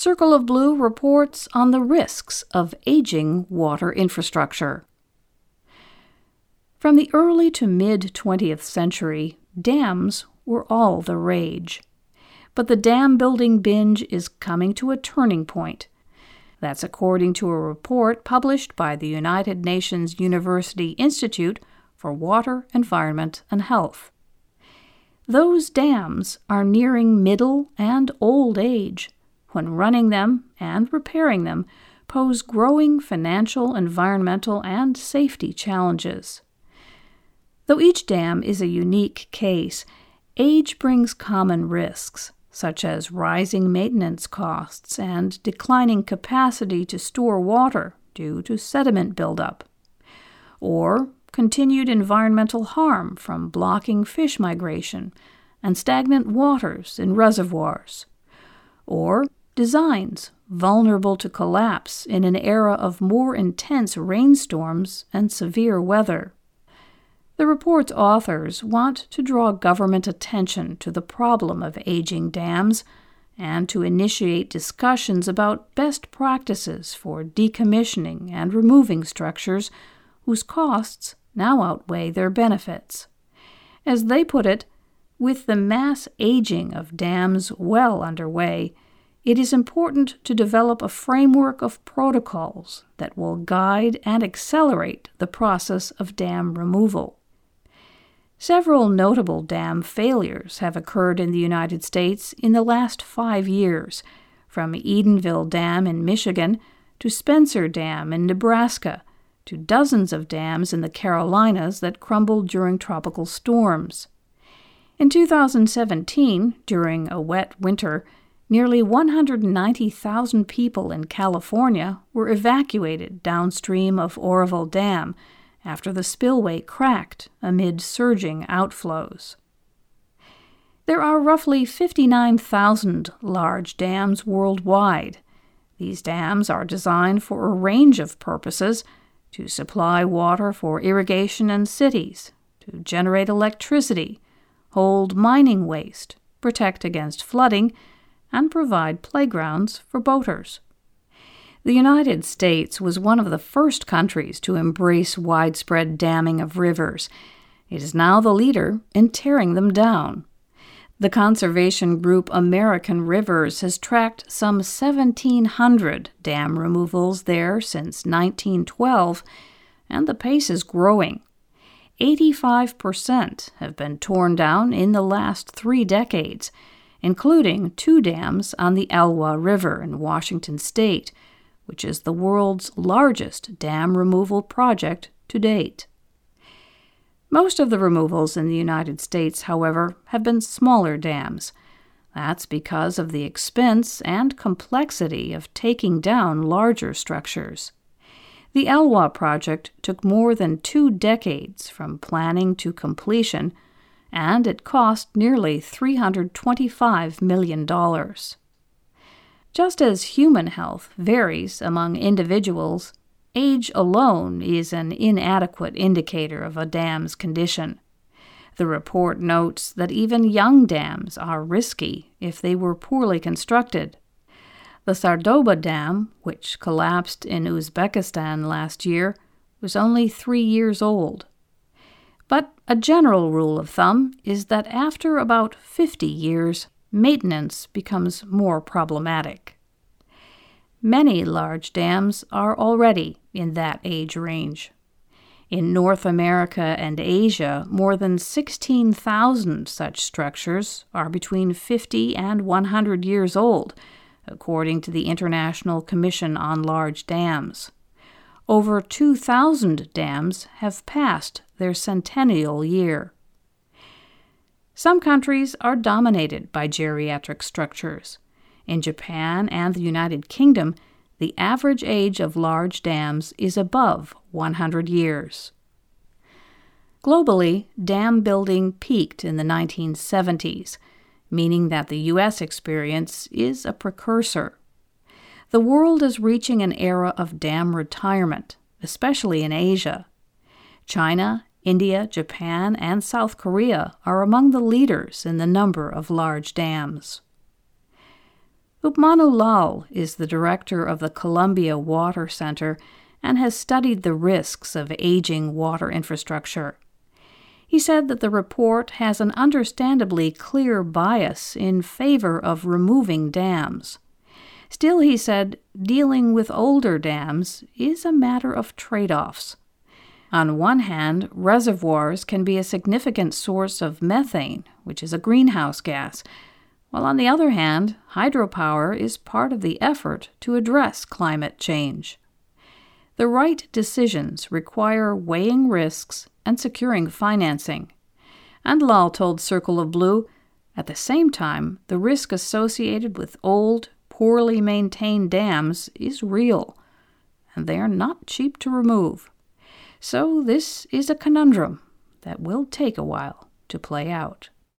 Circle of Blue reports on the risks of aging water infrastructure. From the early to mid 20th century, dams were all the rage. But the dam building binge is coming to a turning point. That's according to a report published by the United Nations University Institute for Water, Environment, and Health. Those dams are nearing middle and old age when running them and repairing them pose growing financial, environmental, and safety challenges. Though each dam is a unique case, age brings common risks, such as rising maintenance costs and declining capacity to store water due to sediment buildup, or continued environmental harm from blocking fish migration and stagnant waters in reservoirs, or designs vulnerable to collapse in an era of more intense rainstorms and severe weather. The report's authors want to draw government attention to the problem of aging dams and to initiate discussions about best practices for decommissioning and removing structures whose costs now outweigh their benefits. As they put it, with the mass aging of dams well underway, it is important to develop a framework of protocols that will guide and accelerate the process of dam removal. Several notable dam failures have occurred in the United States in the last five years, from Edenville Dam in Michigan to Spencer Dam in Nebraska to dozens of dams in the Carolinas that crumbled during tropical storms. In 2017, during a wet winter, Nearly 190,000 people in California were evacuated downstream of Oroville Dam after the spillway cracked amid surging outflows. There are roughly 59,000 large dams worldwide. These dams are designed for a range of purposes to supply water for irrigation and cities, to generate electricity, hold mining waste, protect against flooding, and provide playgrounds for boaters. The United States was one of the first countries to embrace widespread damming of rivers. It is now the leader in tearing them down. The conservation group American Rivers has tracked some 1,700 dam removals there since 1912, and the pace is growing. 85% have been torn down in the last three decades including two dams on the Elwha River in Washington state, which is the world's largest dam removal project to date. Most of the removals in the United States, however, have been smaller dams. That's because of the expense and complexity of taking down larger structures. The Elwha project took more than two decades from planning to completion and it cost nearly $325 million. Just as human health varies among individuals, age alone is an inadequate indicator of a dam's condition. The report notes that even young dams are risky if they were poorly constructed. The Sardoba Dam, which collapsed in Uzbekistan last year, was only three years old. A general rule of thumb is that after about 50 years, maintenance becomes more problematic. Many large dams are already in that age range. In North America and Asia, more than 16,000 such structures are between 50 and 100 years old, according to the International Commission on Large Dams. Over 2,000 dams have passed their centennial year. Some countries are dominated by geriatric structures. In Japan and the United Kingdom, the average age of large dams is above 100 years. Globally, dam building peaked in the 1970s, meaning that the U.S. experience is a precursor. The world is reaching an era of dam retirement, especially in Asia. China India, Japan, and South Korea are among the leaders in the number of large dams. Upmanu Lall is the director of the Columbia Water Center and has studied the risks of aging water infrastructure. He said that the report has an understandably clear bias in favor of removing dams. Still, he said, dealing with older dams is a matter of trade offs. On one hand, reservoirs can be a significant source of methane, which is a greenhouse gas, while on the other hand, hydropower is part of the effort to address climate change. The right decisions require weighing risks and securing financing. And Lall told Circle of Blue, at the same time, the risk associated with old, poorly maintained dams is real, and they are not cheap to remove. So this is a conundrum that will take a while to play out.